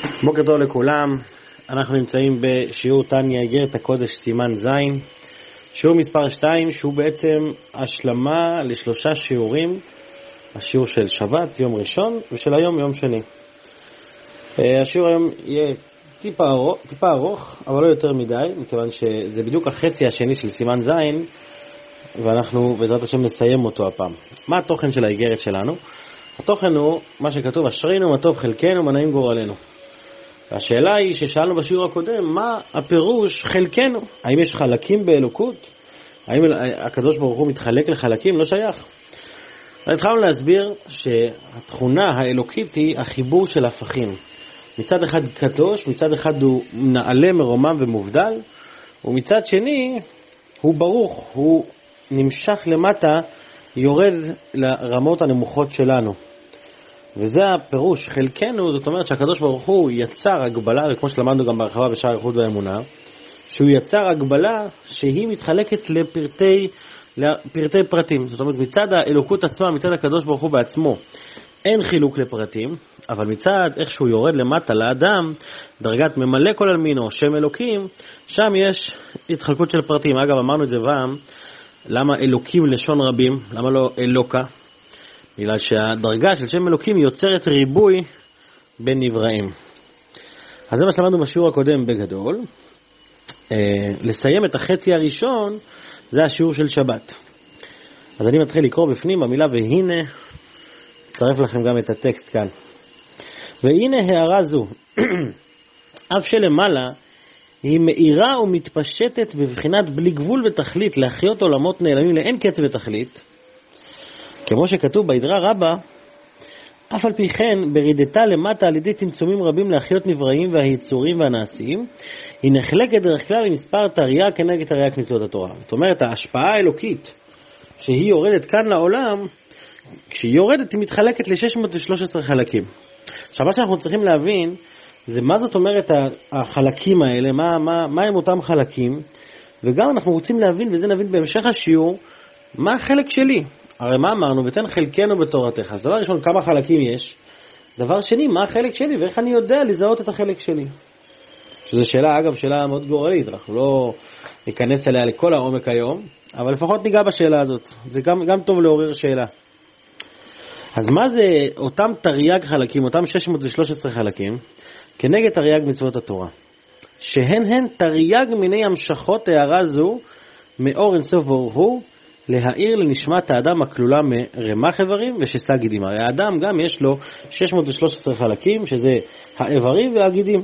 בוקר טוב לכולם, אנחנו נמצאים בשיעור תניא איגרת הקודש סימן ז', שיעור מספר 2 שהוא בעצם השלמה לשלושה שיעורים, השיעור של שבת, יום ראשון, ושל היום, יום שני. אה, השיעור היום יהיה טיפה ארוך, טיפה ארוך, אבל לא יותר מדי, מכיוון שזה בדיוק החצי השני של סימן ז', ואנחנו בעזרת השם נסיים אותו הפעם. מה התוכן של האיגרת שלנו? התוכן הוא מה שכתוב, אשרינו מה טוב חלקנו, מה נעים גורלנו. והשאלה היא ששאלנו בשיעור הקודם, מה הפירוש חלקנו? האם יש חלקים באלוקות? האם הקדוש ברוך הוא מתחלק לחלקים? לא שייך. התחלנו להסביר שהתכונה האלוקית היא החיבור של הפכים. מצד אחד קדוש, מצד אחד הוא נעלה, מרומם ומובדל, ומצד שני הוא ברוך, הוא נמשך למטה, יורד לרמות הנמוכות שלנו. וזה הפירוש, חלקנו, זאת אומרת שהקדוש ברוך הוא יצר הגבלה, וכמו שלמדנו גם בהרחבה בשער איכות והאמונה, שהוא יצר הגבלה שהיא מתחלקת לפרטי, לפרטי פרטים. זאת אומרת, מצד האלוקות עצמה, מצד הקדוש ברוך הוא בעצמו, אין חילוק לפרטים, אבל מצד איך שהוא יורד למטה לאדם, דרגת ממלא כל אלמינו, שם אלוקים, שם יש התחלקות של פרטים. אגב, אמרנו את זה פעם, למה אלוקים לשון רבים, למה לא אלוקה? בגלל שהדרגה של שם אלוקים יוצרת ריבוי בין נבראים. אז זה מה שלמדנו בשיעור הקודם בגדול. אה, לסיים את החצי הראשון זה השיעור של שבת. אז אני מתחיל לקרוא בפנים במילה והנה, אצרף לכם גם את הטקסט כאן. והנה הערה זו, אף שלמעלה היא מאירה ומתפשטת בבחינת בלי גבול ותכלית להחיות עולמות נעלמים לאין קץ ותכלית, כמו שכתוב בידרה רבה, אף על פי כן, ברידתה למטה על ידי צמצומים רבים להחיות נבראים והיצורים והנעשים, היא נחלקת דרך כלל למספר תרי"ג כנגד תרי"ג מצוות התורה. זאת אומרת, ההשפעה האלוקית שהיא יורדת כאן לעולם, כשהיא יורדת היא מתחלקת ל-613 חלקים. עכשיו, מה שאנחנו צריכים להבין זה מה זאת אומרת החלקים האלה, מה, מה, מה הם אותם חלקים, וגם אנחנו רוצים להבין, וזה נבין בהמשך השיעור, מה החלק שלי. הרי מה אמרנו? ותן חלקנו בתורתך. אז דבר ראשון, כמה חלקים יש? דבר שני, מה החלק שלי ואיך אני יודע לזהות את החלק שלי? שזו שאלה, אגב, שאלה מאוד גורלית, אנחנו לא ניכנס אליה לכל העומק היום, אבל לפחות ניגע בשאלה הזאת. זה גם, גם טוב לעורר שאלה. אז מה זה אותם תרי"ג חלקים, אותם 613 חלקים, כנגד תרי"ג מצוות התורה? שהן הן תרי"ג מיני המשכות הערה זו מאור אינסוף ברוך הוא, להאיר לנשמת האדם הכלולה מרמ"ח איברים ושסה גידים. הרי האדם גם יש לו 613 חלקים, שזה האיברים והגידים.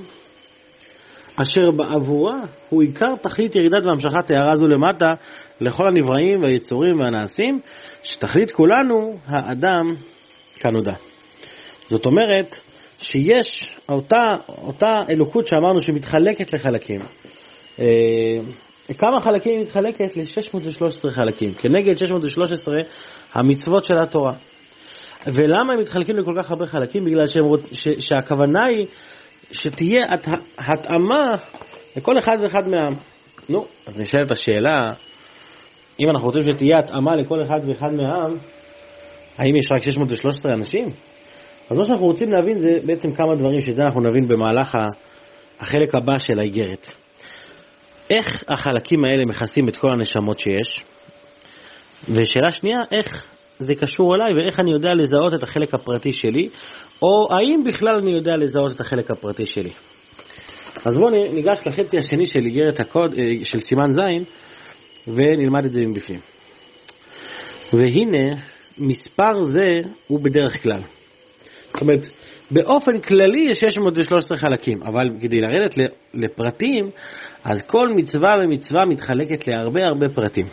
אשר בעבורה הוא עיקר תכלית ירידת והמשכת הערה זו למטה לכל הנבראים והיצורים והנעשים, שתכלית כולנו האדם כנודע. זאת אומרת שיש אותה, אותה אלוקות שאמרנו שמתחלקת לחלקים. כמה חלקים היא מתחלקת? ל-613 חלקים, כנגד 613 המצוות של התורה. ולמה הם מתחלקים לכל כך הרבה חלקים? בגלל שהם, ש, שהכוונה היא שתהיה הת, התאמה לכל אחד ואחד מהעם. נו, אז נשאלת השאלה, אם אנחנו רוצים שתהיה התאמה לכל אחד ואחד מהעם, האם יש רק 613 אנשים? אז מה שאנחנו רוצים להבין זה בעצם כמה דברים, שזה אנחנו נבין במהלך החלק הבא של האיגרת. איך החלקים האלה מכסים את כל הנשמות שיש? ושאלה שנייה, איך זה קשור אליי ואיך אני יודע לזהות את החלק הפרטי שלי, או האם בכלל אני יודע לזהות את החלק הפרטי שלי. אז בואו ניגש לחצי השני של איגרת הקוד, אה, של סימן ז', ונלמד את זה מבפנים. והנה, מספר זה הוא בדרך כלל. זאת אומרת, באופן כללי יש 613 חלקים, אבל כדי לרדת לפרטים, אז כל מצווה ומצווה מתחלקת להרבה הרבה פרטים.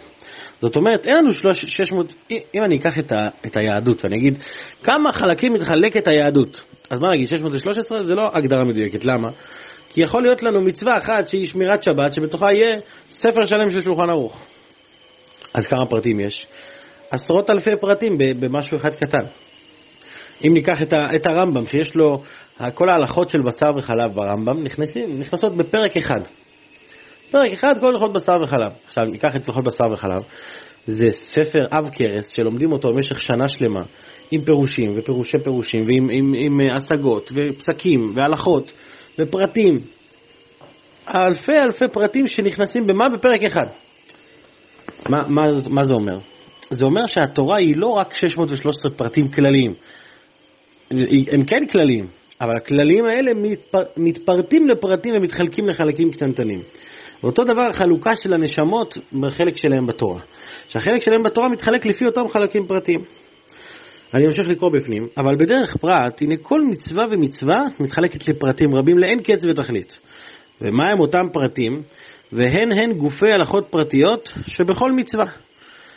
זאת אומרת, אין לנו 600, אם אני אקח את, ה, את היהדות ואני אגיד כמה חלקים מתחלקת היהדות, אז מה נגיד, 613 זה לא הגדרה מדויקת, למה? כי יכול להיות לנו מצווה אחת שהיא שמירת שבת, שבתוכה יהיה ספר שלם של שולחן ערוך. אז כמה פרטים יש? עשרות אלפי פרטים במשהו אחד קטן. אם ניקח את, ה, את הרמב"ם, שיש לו, כל ההלכות של בשר וחלב ברמב"ם נכנסים, נכנסות בפרק אחד. פרק אחד, כל הלכות בשר וחלב. עכשיו, ניקח את הלכות בשר וחלב. זה ספר עב כרס שלומדים אותו במשך שנה שלמה, עם פירושים ופירושי פירושים ועם עם, עם אה, השגות ופסקים והלכות ופרטים. אלפי אלפי פרטים שנכנסים במה? בפרק אחד. מה, מה, מה זה אומר? זה אומר שהתורה היא לא רק 613 פרטים כלליים. הם כן כלליים, אבל הכללים האלה מתפר, מתפרטים לפרטים ומתחלקים לחלקים קטנטנים. ואותו דבר החלוקה של הנשמות בחלק שלהם בתורה. שהחלק שלהם בתורה מתחלק לפי אותם חלקים פרטיים. אני אמשיך לקרוא בפנים, אבל בדרך פרט, הנה כל מצווה ומצווה מתחלקת לפרטים רבים לאין קץ ותכלית. ומה הם אותם פרטים? והן הן גופי הלכות פרטיות שבכל מצווה,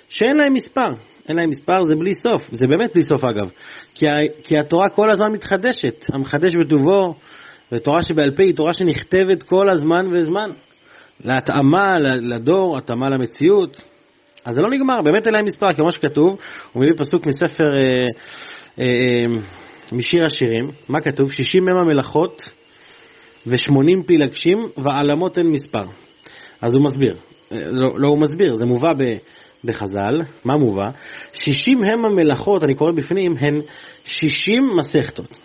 שאין להם מספר. אין להם מספר, זה בלי סוף, זה באמת בלי סוף אגב, כי, כי התורה כל הזמן מתחדשת, המחדש בטובו, ותורה שבעל פה היא תורה שנכתבת כל הזמן וזמן, להתאמה לדור, התאמה למציאות, אז זה לא נגמר, באמת אין להם מספר, כמו שכתוב, הוא מביא פסוק מספר, אה, אה, אה, משיר השירים, מה כתוב? 60 מ"ם המלאכות ו-80 פילגשים ועלמות אין מספר. אז הוא מסביר, אה, לא, לא הוא מסביר, זה מובא ב... בחז"ל, מה מובא? 60 הם המלאכות, אני קורא בפנים, הן 60 מסכתות.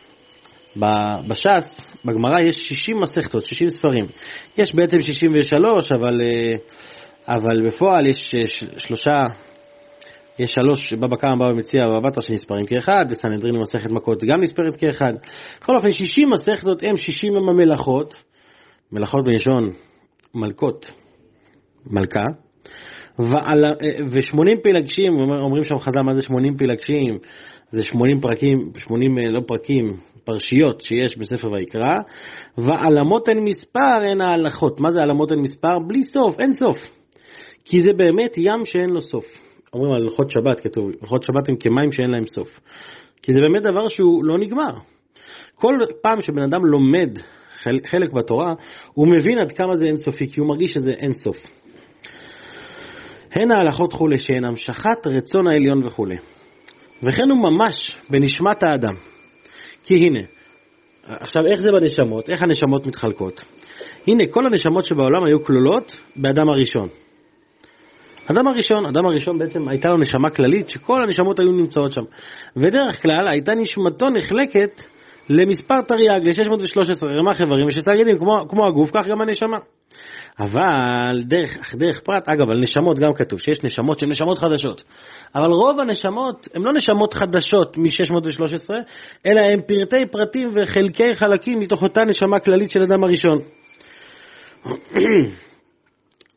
בש"ס, בגמרא יש 60 מסכתות, 60 ספרים. יש בעצם 63, אבל, אה, אבל בפועל יש אה, שלושה, יש שלוש, בבא קמא, בבא מציע ובבא בתרא שנספרים כאחד, וסנהדרין ומסכת מכות גם נספרת כאחד. בכל אופן, 60 מסכתות הם 60 הם המלאכות, מלאכות בלשון מלכות, מלכה, ו-80 פילגשים, אומרים שם חז"ל מה זה 80 פילגשים, זה 80 פרקים, 80 אה, לא פרקים, פרשיות שיש בספר ויקרא, ועלמות אין מספר, אין ההלכות. מה זה עלמות אין מספר? בלי סוף, אין סוף. כי זה באמת ים שאין לו סוף. אומרים על הלכות שבת, כתוב, הלכות שבת הם כמים שאין להם סוף. כי זה באמת דבר שהוא לא נגמר. כל פעם שבן אדם לומד חלק בתורה, הוא מבין עד כמה זה אינסופי, כי הוא מרגיש שזה אינסוף. הן ההלכות כולי, שהן המשכת רצון העליון וכולי. וכן הוא ממש בנשמת האדם. כי הנה, עכשיו איך זה בנשמות? איך הנשמות מתחלקות? הנה, כל הנשמות שבעולם היו כלולות באדם הראשון. אדם הראשון, אדם הראשון בעצם הייתה לו נשמה כללית שכל הנשמות היו נמצאות שם. ודרך כלל הייתה נשמתו נחלקת למספר תרי"ג, ל-613 רמ"ח איברים ושסה גידים, כמו, כמו הגוף, כך גם הנשמה. אבל דרך, דרך פרט, אגב, על נשמות גם כתוב, שיש נשמות שהן נשמות חדשות. אבל רוב הנשמות הן לא נשמות חדשות מ-613, אלא הן פרטי פרטים וחלקי חלקים מתוך אותה נשמה כללית של אדם הראשון.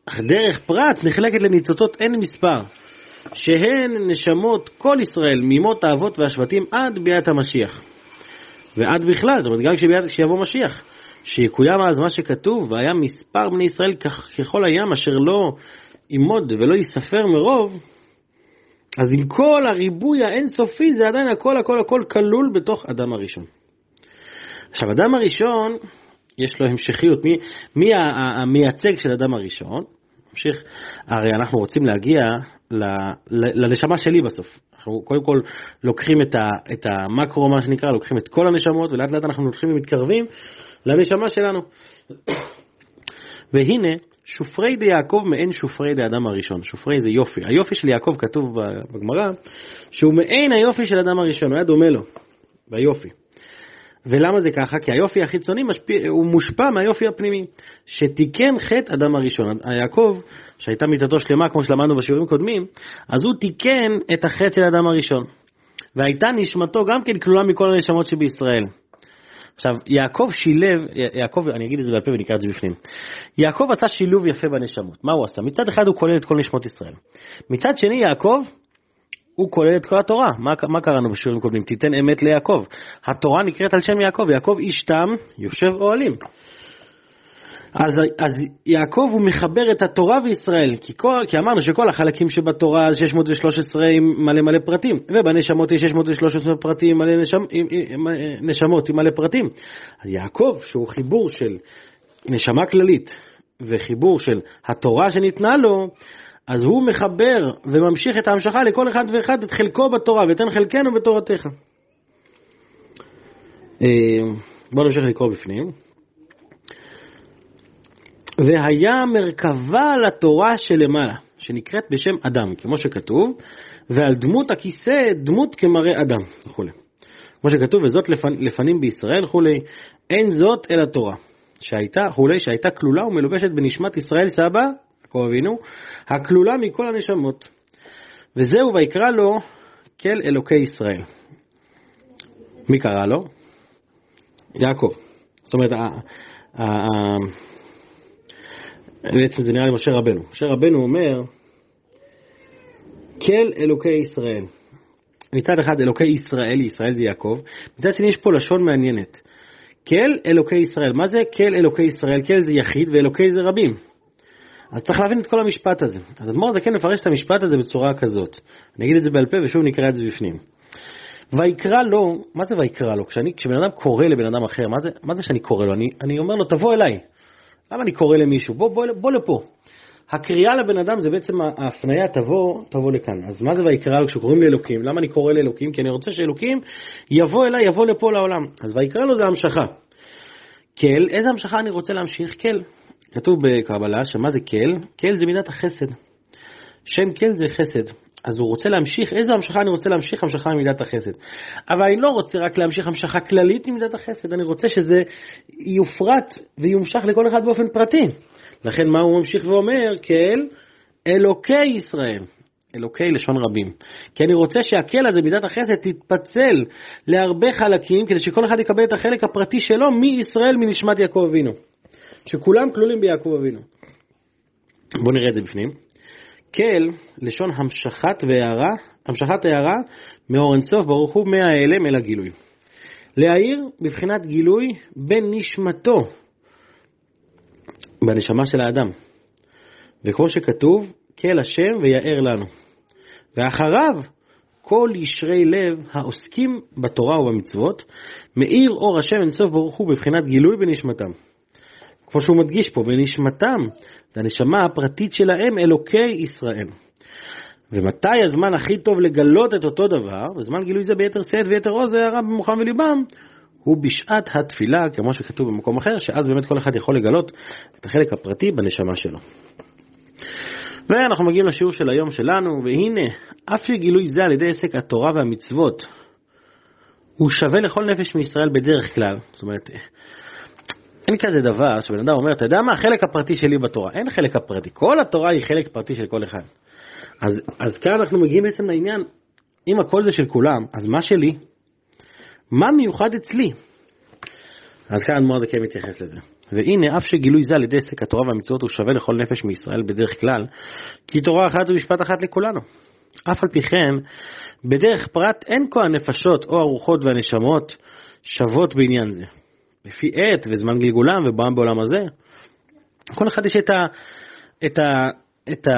אך דרך פרט נחלקת לניצוצות אין מספר, שהן נשמות כל ישראל ממות האבות והשבטים עד ביאת המשיח. ועד בכלל, זאת אומרת גם כשיבוא משיח. שיקוים אז מה שכתוב, והיה מספר בני ישראל ככל הים אשר לא ימוד ולא ייספר מרוב, אז עם כל הריבוי האינסופי זה עדיין הכל הכל הכל כלול בתוך אדם הראשון. עכשיו, אדם הראשון, יש לו המשכיות. מי, מי המייצג של אדם הראשון? נמשיך, הרי אנחנו רוצים להגיע לנשמה שלי בסוף. אנחנו קודם כל לוקחים את, ה, את המקרו, מה שנקרא, לוקחים את כל הנשמות, ולאט לאט אנחנו הולכים ומתקרבים לנשמה שלנו. והנה, שופרי די יעקב מעין שופרי די אדם הראשון. שופרי זה יופי. היופי של יעקב כתוב בגמרא, שהוא מעין היופי של אדם הראשון, הוא היה דומה לו, ביופי. ולמה זה ככה? כי היופי החיצוני משפיע, הוא מושפע מהיופי הפנימי, שתיקן חטא אדם הראשון. יעקב, שהייתה מיתתו שלמה, כמו שלמדנו בשיעורים קודמים, אז הוא תיקן את החטא של אדם הראשון. והייתה נשמתו גם כן כלולה מכל הנשמות שבישראל. עכשיו, יעקב שילב, יעקב, אני אגיד את זה בעל פה ונקרא את זה בפנים. יעקב עשה שילוב יפה בנשמות. מה הוא עשה? מצד אחד הוא כולל את כל נשמות ישראל. מצד שני, יעקב, הוא כולל את כל התורה. מה, מה קראנו בשיעורים קודמים? תיתן אמת ליעקב. התורה נקראת על שם יעקב. יעקב איש תם, יושב אוהלים. אז, אז יעקב הוא מחבר את התורה וישראל, כי, כל, כי אמרנו שכל החלקים שבתורה 613 עם מלא מלא פרטים, ובנשמות יש 613 פרטים מלא נשמ, עם, עם, עם, נשמות עם מלא פרטים. אז יעקב, שהוא חיבור של נשמה כללית וחיבור של התורה שניתנה לו, אז הוא מחבר וממשיך את ההמשכה לכל אחד ואחד את חלקו בתורה, ותן חלקנו בתורתך. אה, בואו נמשיך לקרוא בפנים. והיה מרכבה לתורה שלמעלה, שנקראת בשם אדם, כמו שכתוב, ועל דמות הכיסא דמות כמראה אדם וכולי. כמו שכתוב, וזאת לפנ, לפנים בישראל וכולי, אין זאת אלא תורה, שהייתה, וכולי, שהייתה כלולה ומלובשת בנשמת ישראל סבא, יעקב אבינו, הכלולה מכל הנשמות. וזהו ויקרא לו כל אלוקי ישראל. מי קרא לו? יעקב. זאת אומרת, בעצם זה נראה לי משה רבנו. משה רבנו אומר, כל אלוקי ישראל. מצד אחד אלוקי ישראל, ישראל זה יעקב, מצד שני יש פה לשון מעניינת. כל אלוקי ישראל, מה זה כל אלוקי ישראל? כל זה יחיד ואלוקי זה רבים. אז צריך להבין את כל המשפט הזה. אז אדמו"ר זה כן מפרש את המשפט הזה בצורה כזאת. אני אגיד את זה בעל פה ושוב נקרא את זה בפנים. ויקרא לו, מה זה ויקרא לו? כשאני, כשבן אדם קורא לבן אדם אחר, מה זה, מה זה שאני קורא לו? אני, אני אומר לו, תבוא אליי. למה אני קורא למישהו? בוא, בוא, בוא לפה. הקריאה לבן אדם זה בעצם ההפניה, תבוא, תבוא לכאן. אז מה זה ויקרא לו כשקוראים לאלוקים? למה אני קורא לאלוקים? כי אני רוצה שאלוקים יבוא אליי, יבוא לפה לעולם. אז ויקרא לו זה המשכה. כל, איזה המשכה אני רוצה להמשיך? כל. כתוב בקבלה שמה זה כל? כל זה מידת החסד. שם כל זה חסד. אז הוא רוצה להמשיך, איזה המשכה אני רוצה להמשיך? המשכה ממידת החסד. אבל אני לא רוצה רק להמשיך המשכה כללית ממידת החסד, אני רוצה שזה יופרט ויומשך לכל אחד באופן פרטי. לכן מה הוא ממשיך ואומר? כאל אלוקי ישראל. אלוקי לשון רבים. כי אני רוצה שהקל הזה, מידת החסד, תתפצל להרבה חלקים, כדי שכל אחד יקבל את החלק הפרטי שלו מישראל, מנשמת יעקב אבינו. שכולם כלולים ביעקב אבינו. בואו נראה את זה בפנים. קל, לשון המשכת והערה, המשכת הערה, מאור אינסוף ברוך הוא מההיעלם אל הגילוי. להעיר בבחינת גילוי בנשמתו, בנשמה של האדם. וכמו שכתוב, כל השם ויער לנו. ואחריו, כל ישרי לב העוסקים בתורה ובמצוות, מאיר אור השם אינסוף ברוך הוא בבחינת גילוי בנשמתם. כמו שהוא מדגיש פה, בנשמתם, זה הנשמה הפרטית שלהם, אלוקי ישראל. ומתי הזמן הכי טוב לגלות את אותו דבר, בזמן גילוי זה ביתר שאת ויתר עוז, זה הרע במוחם וליבם, הוא בשעת התפילה, כמו שכתוב במקום אחר, שאז באמת כל אחד יכול לגלות את החלק הפרטי בנשמה שלו. ואנחנו מגיעים לשיעור של היום שלנו, והנה, אף שגילוי זה על ידי עסק התורה והמצוות, הוא שווה לכל נפש מישראל בדרך כלל. זאת אומרת, אין כזה דבר שבן אדם אומר, אתה יודע מה, החלק הפרטי שלי בתורה. אין חלק הפרטי, כל התורה היא חלק פרטי של כל אחד. אז, אז כאן אנחנו מגיעים בעצם לעניין, אם הכל זה של כולם, אז מה שלי? מה מיוחד אצלי? אז כאן אדמו"ר זה כן מתייחס לזה. והנה, אף שגילוי זה על ידי עסק התורה והמצוות הוא שווה לכל נפש מישראל בדרך כלל, כי תורה אחת ומשפט אחת לכולנו. אף על פי כן, בדרך פרט אין כה הנפשות או הרוחות והנשמות שוות בעניין זה. לפי עת וזמן גלגולם ובעם בעולם הזה. כל אחד יש את ה... את ה... את ה...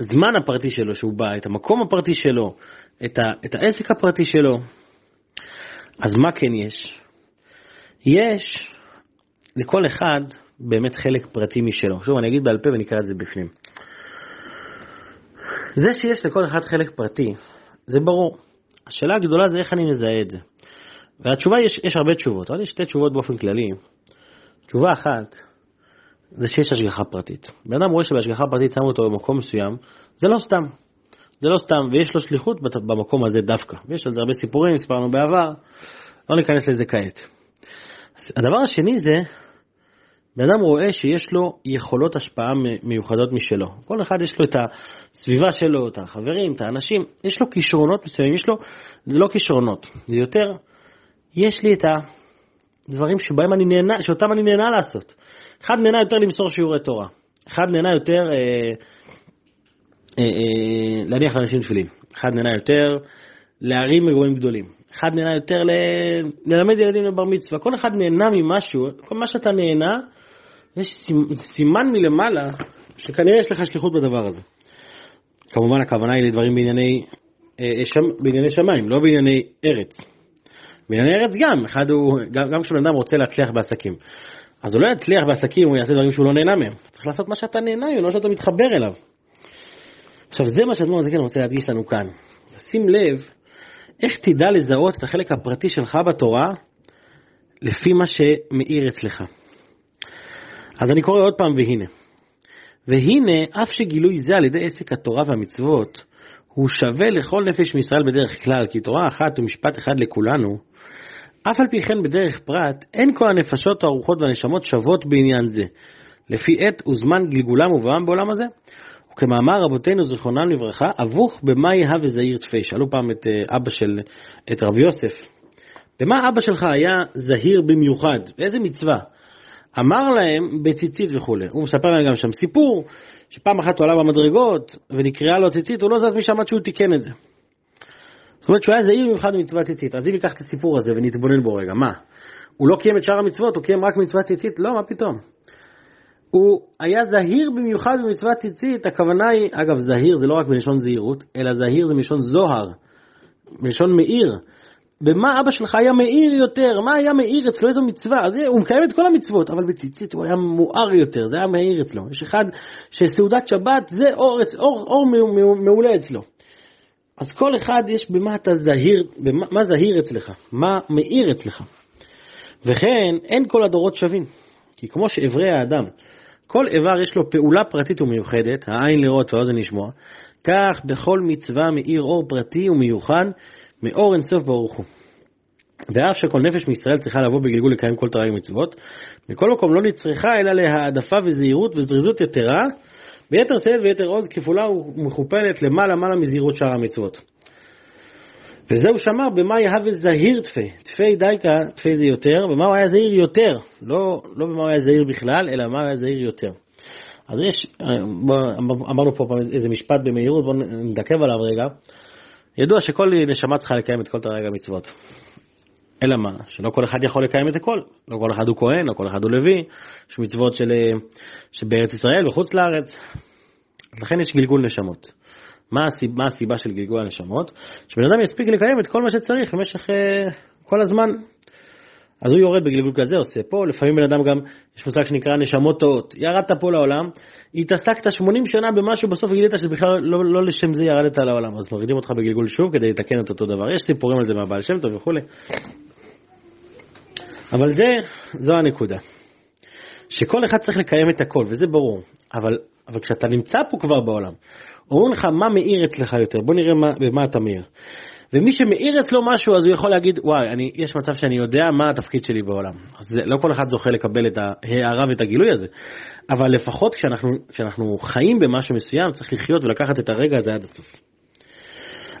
הזמן הפרטי שלו שהוא בא, את המקום הפרטי שלו, את, ה, את העסק הפרטי שלו. אז מה כן יש? יש לכל אחד באמת חלק פרטי משלו. שוב, אני אגיד בעל פה ונקרא את זה בפנים. זה שיש לכל אחד חלק פרטי, זה ברור. השאלה הגדולה זה איך אני מזהה את זה. והתשובה, יש, יש הרבה תשובות, אבל יש שתי תשובות באופן כללי. תשובה אחת, זה שיש השגחה פרטית. בן אדם רואה שבהשגחה פרטית שמו אותו במקום מסוים, זה לא סתם. זה לא סתם, ויש לו שליחות במקום הזה דווקא. ויש על זה הרבה סיפורים, סיפרנו בעבר, לא ניכנס לזה כעת. הדבר השני זה, בן אדם רואה שיש לו יכולות השפעה מיוחדות משלו. כל אחד יש לו את הסביבה שלו, את החברים, את האנשים, יש לו כישרונות מסוימים, יש לו, זה לא כישרונות, זה יותר יש לי את הדברים שבהם אני נהנה, שאותם אני נהנה לעשות. אחד נהנה יותר למסור שיעורי תורה, אחד נהנה יותר אה, אה, אה, להניח לאנשים תפילין, אחד נהנה יותר להרים אירועים גדולים, אחד נהנה יותר ל... ללמד ילדים לבר מצווה, כל אחד נהנה ממשהו, כל מה שאתה נהנה, יש סימן מלמעלה שכנראה יש לך שליחות בדבר הזה. כמובן הכוונה היא לדברים בענייני, אה, שם, בענייני שמיים, לא בענייני ארץ. בענייני ארץ גם, אחד הוא, גם, גם כשבן אדם רוצה להצליח בעסקים. אז הוא לא יצליח בעסקים, הוא יעשה דברים שהוא לא נהנה מהם. צריך לעשות מה שאתה נהנה ממנו, לא שאתה מתחבר אליו. עכשיו זה מה שאדמו"ר הזקן רוצה להדגיש לנו כאן. שים לב איך תדע לזהות את החלק הפרטי שלך בתורה לפי מה שמאיר אצלך. אז אני קורא עוד פעם והנה. והנה, אף שגילוי זה על ידי עסק התורה והמצוות, הוא שווה לכל נפש מישראל בדרך כלל, כי תורה אחת ומשפט אחד לכולנו, אף על פי כן בדרך פרט, אין כל הנפשות, הרוחות והנשמות שוות בעניין זה, לפי עת וזמן גלגולם ובואם בעולם הזה. וכמאמר רבותינו זיכרונם לברכה, אבוך במה יהא וזעיר תפי. שאלו פעם את אה, אבא של, את רב יוסף, במה אבא שלך היה זהיר במיוחד? באיזה מצווה? אמר להם בציצית וכולי. הוא מספר להם גם שם סיפור, שפעם אחת הוא עלה במדרגות ונקראה לו ציצית, הוא לא זז משם עד שהוא תיקן את זה. זאת אומרת שהוא היה זהיר במיוחד במצוות ציצית. אז אם ניקח את הסיפור הזה ונתבונן בו רגע, מה? הוא לא קיים את שאר המצוות, הוא קיים רק מצוות ציצית? לא, מה פתאום. הוא היה זהיר במיוחד במצוות ציצית, הכוונה היא, אגב, זהיר זה לא רק בלשון זהירות, אלא זהיר זה מלשון זוהר, מלשון מאיר. במה אבא שלך היה מאיר יותר, מה היה מאיר אצלו, איזו מצווה, אז הוא מקיים את כל המצוות, אבל בציצית הוא היה מואר יותר, זה היה מאיר אצלו. יש אחד שסעודת שבת זה אור, אור, אור מעולה אצלו. אז כל אחד יש במה אתה זהיר, במה, מה זהיר אצלך, מה מאיר אצלך. וכן, אין כל הדורות שווים, כי כמו שאיברי האדם, כל איבר יש לו פעולה פרטית ומיוחדת, העין לראות והאוזן לשמוע, כך בכל מצווה מאיר אור פרטי ומיוחד מאור אינסוף ברוך הוא. ואף שכל נפש מישראל צריכה לבוא בגלגול לקיים כל תרי"ג מצוות, מכל מקום לא נצרכה אלא להעדפה וזהירות וזריזות יתרה, ביתר שאת ויתר עוז כפולה ומכופלת למעלה מעלה מזהירות שאר המצוות. וזהו שאמר במה יהווה זהיר תפי, תפי דייקה, תפי זה יותר, במה הוא היה זהיר יותר, לא, לא במה הוא היה זהיר בכלל, אלא במה הוא היה זהיר יותר. אז יש, אמרנו פה איזה משפט במהירות, בואו נתעכב עליו רגע. ידוע שכל נשמה צריכה לקיים את כל תרי"ג המצוות. אלא מה? שלא כל אחד יכול לקיים את הכל. לא כל אחד הוא כהן, לא כל אחד הוא לוי. יש מצוות של, שבארץ ישראל וחוץ לארץ. לכן יש גלגול נשמות. מה הסיבה, מה הסיבה של גלגול הנשמות? שבן אדם יספיק לקיים את כל מה שצריך במשך uh, כל הזמן. אז הוא יורד בגלגול כזה, עושה פה, לפעמים בן אדם גם, יש מושג שנקרא נשמות טועות. ירדת פה לעולם, התעסקת 80 שנה במשהו, בסוף גילית שבכלל לא, לא לשם זה ירדת לעולם, אז מורידים אותך בגלגול שוב כדי לתקן את אותו דבר. יש סיפורים על זה מהבעל שם טוב וכולי. אבל זה, זו הנקודה. שכל אחד צריך לקיים את הכל, וזה ברור. אבל, אבל כשאתה נמצא פה כבר בעולם, אומרים לך מה מאיר אצלך יותר, בוא נראה מה, במה אתה מאיר. ומי שמאיר אצלו משהו, אז הוא יכול להגיד, וואי, אני, יש מצב שאני יודע מה התפקיד שלי בעולם. זה, לא כל אחד זוכה לקבל את ההערה ואת הגילוי הזה, אבל לפחות כשאנחנו, כשאנחנו חיים במשהו מסוים, צריך לחיות ולקחת את הרגע הזה עד הסוף.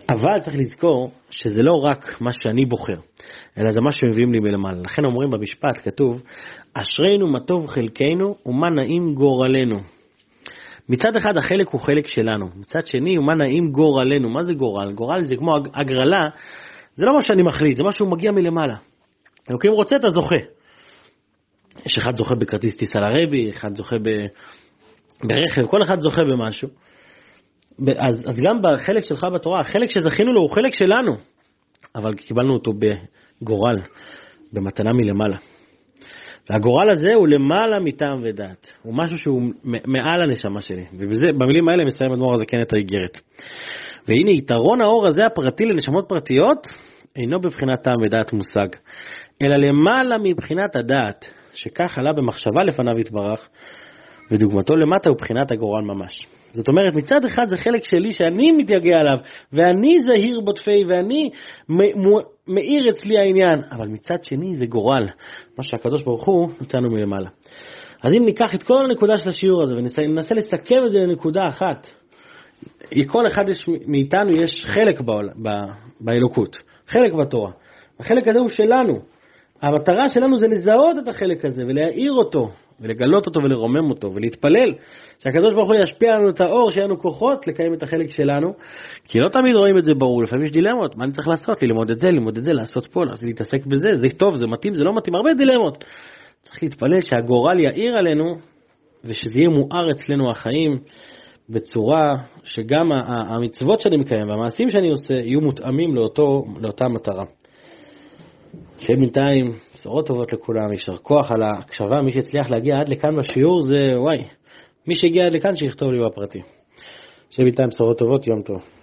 אבל צריך לזכור שזה לא רק מה שאני בוחר, אלא זה מה שמביאים לי מלמעלה. לכן אומרים במשפט, כתוב, אשרינו מה טוב חלקנו ומה נעים גורלנו. מצד אחד החלק הוא חלק שלנו, מצד שני, מה נעים גורלנו. מה זה גורל? גורל זה כמו הגרלה, זה לא מה שאני מחליט, זה מה שהוא מגיע מלמעלה. אלוקים רוצה, אתה זוכה. יש אחד זוכה בכרטיס טיסה לרבי, אחד זוכה ב... ברכב, כל אחד זוכה במשהו. אז, אז גם בחלק שלך בתורה, החלק שזכינו לו הוא חלק שלנו, אבל קיבלנו אותו בגורל, במתנה מלמעלה. והגורל הזה הוא למעלה מטעם ודעת, הוא משהו שהוא מעל הנשמה שלי, ובמילים האלה מסיים אדמו"ר הזקן את האיגרת. והנה יתרון האור הזה הפרטי לנשמות פרטיות אינו בבחינת טעם ודעת מושג, אלא למעלה מבחינת הדעת, שכך עלה במחשבה לפניו יתברך, ודוגמתו למטה הוא בחינת הגורל ממש. זאת אומרת, מצד אחד זה חלק שלי שאני מתייגע עליו, ואני זהיר בוטפי, ואני מאיר אצלי העניין, אבל מצד שני זה גורל, מה שהקדוש ברוך הוא נותן לנו מלמעלה. אז אם ניקח את כל הנקודה של השיעור הזה וננסה לסכם את זה לנקודה אחת, לכל אחד יש, מאיתנו יש חלק בעול, ב, באלוקות, חלק בתורה. החלק הזה הוא שלנו. המטרה שלנו זה לזהות את החלק הזה ולהאיר אותו, ולגלות אותו ולרומם אותו ולהתפלל שהקדוש ברוך הוא ישפיע לנו את האור, שיהיה לנו כוחות לקיים את החלק שלנו, כי לא תמיד רואים את זה ברור, לפעמים יש דילמות, מה אני צריך לעשות? ללמוד את זה, ללמוד את זה, לעשות פה, להתעסק בזה, זה טוב, זה מתאים, זה לא מתאים, הרבה דילמות. צריך להתפלל שהגורל יאיר עלינו ושזה יהיה מואר אצלנו החיים בצורה שגם המצוות שאני מקיים והמעשים שאני עושה יהיו מותאמים לאותו, לאותה מטרה. שיהיה בינתיים בשורות טובות לכולם, יישר כוח על ההקשבה, מי שהצליח להגיע עד לכאן בשיעור זה וואי, מי שהגיע עד לכאן שיכתוב לי בפרטי. שיהיה בינתיים בשורות טובות, יום טוב.